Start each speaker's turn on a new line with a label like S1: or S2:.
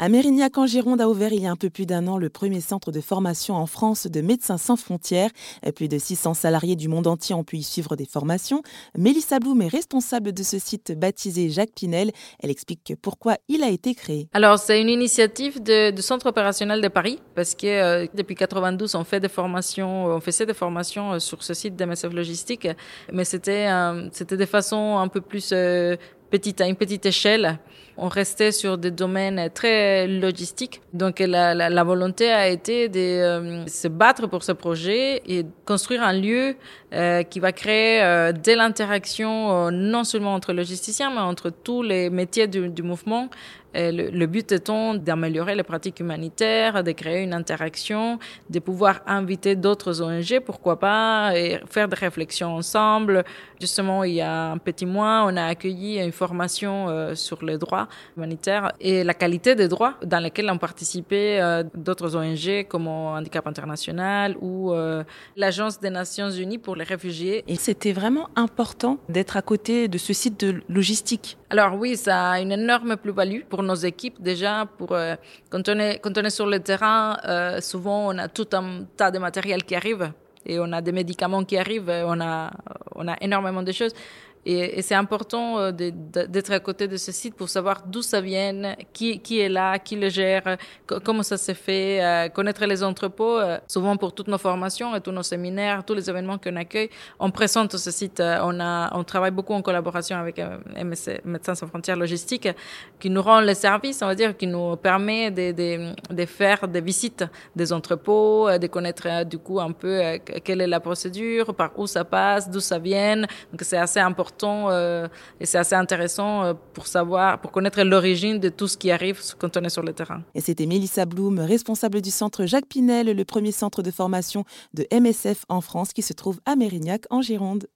S1: À Mérignac en Gironde a ouvert il y a un peu plus d'un an le premier centre de formation en France de Médecins sans frontières. Plus de 600 salariés du monde entier ont pu y suivre des formations. Mélissa Blum est responsable de ce site baptisé Jacques Pinel. Elle explique pourquoi il a été créé.
S2: Alors c'est une initiative du Centre opérationnel de Paris parce que euh, depuis 92 on fait des formations, on faisait des formations euh, sur ce site d'MSF Logistique, mais c'était euh, c'était de façon un peu plus petite, à une petite échelle. On restait sur des domaines très logistiques. Donc la, volonté a été de euh, se battre pour ce projet et construire un lieu euh, qui va créer euh, de l'interaction non seulement entre logisticiens, mais entre tous les métiers du mouvement. Le, le, but étant d'améliorer les pratiques humanitaires, de créer une interaction, de pouvoir inviter d'autres ONG, pourquoi pas, et faire des réflexions ensemble. Justement, il y a un petit mois, on a accueilli une formation euh, sur les droits humanitaires et la qualité des droits dans lesquels ont participé euh, d'autres ONG comme Handicap International ou euh, l'Agence des Nations Unies pour les réfugiés.
S1: Et c'était vraiment important d'être à côté de ce site de logistique.
S2: Alors oui, ça a une énorme plus-value pour nos équipes déjà. Pour quand on est quand on est sur le terrain, souvent on a tout un tas de matériel qui arrive et on a des médicaments qui arrivent, on a, on a énormément de choses. Et, c'est important euh, d'être à côté de ce site pour savoir d'où ça vient, qui, qui est là, qui le gère, comment ça se fait, euh, connaître les entrepôts. Euh, souvent pour toutes nos formations et tous nos séminaires, tous les événements qu'on accueille, on présente ce site. on, a, on travaille beaucoup en collaboration avec MSC, Médecins sans frontières logistiques, qui nous rend les services, on va dire, qui nous permet de, de, de faire des visites des entrepôts, de connaître du coup un peu quelle est la procédure, par où ça passe, d'où ça vient. Donc c'est assez important euh, et c'est assez intéressant euh, pour savoir, pour connaître l'origine de tout ce qui arrive quand on est sur le terrain.
S1: Et c'était Mélissa Blum, responsable du centre Jacques Pinel, le premier centre de formation de MSF en France qui se trouve à Mérignac en Gironde.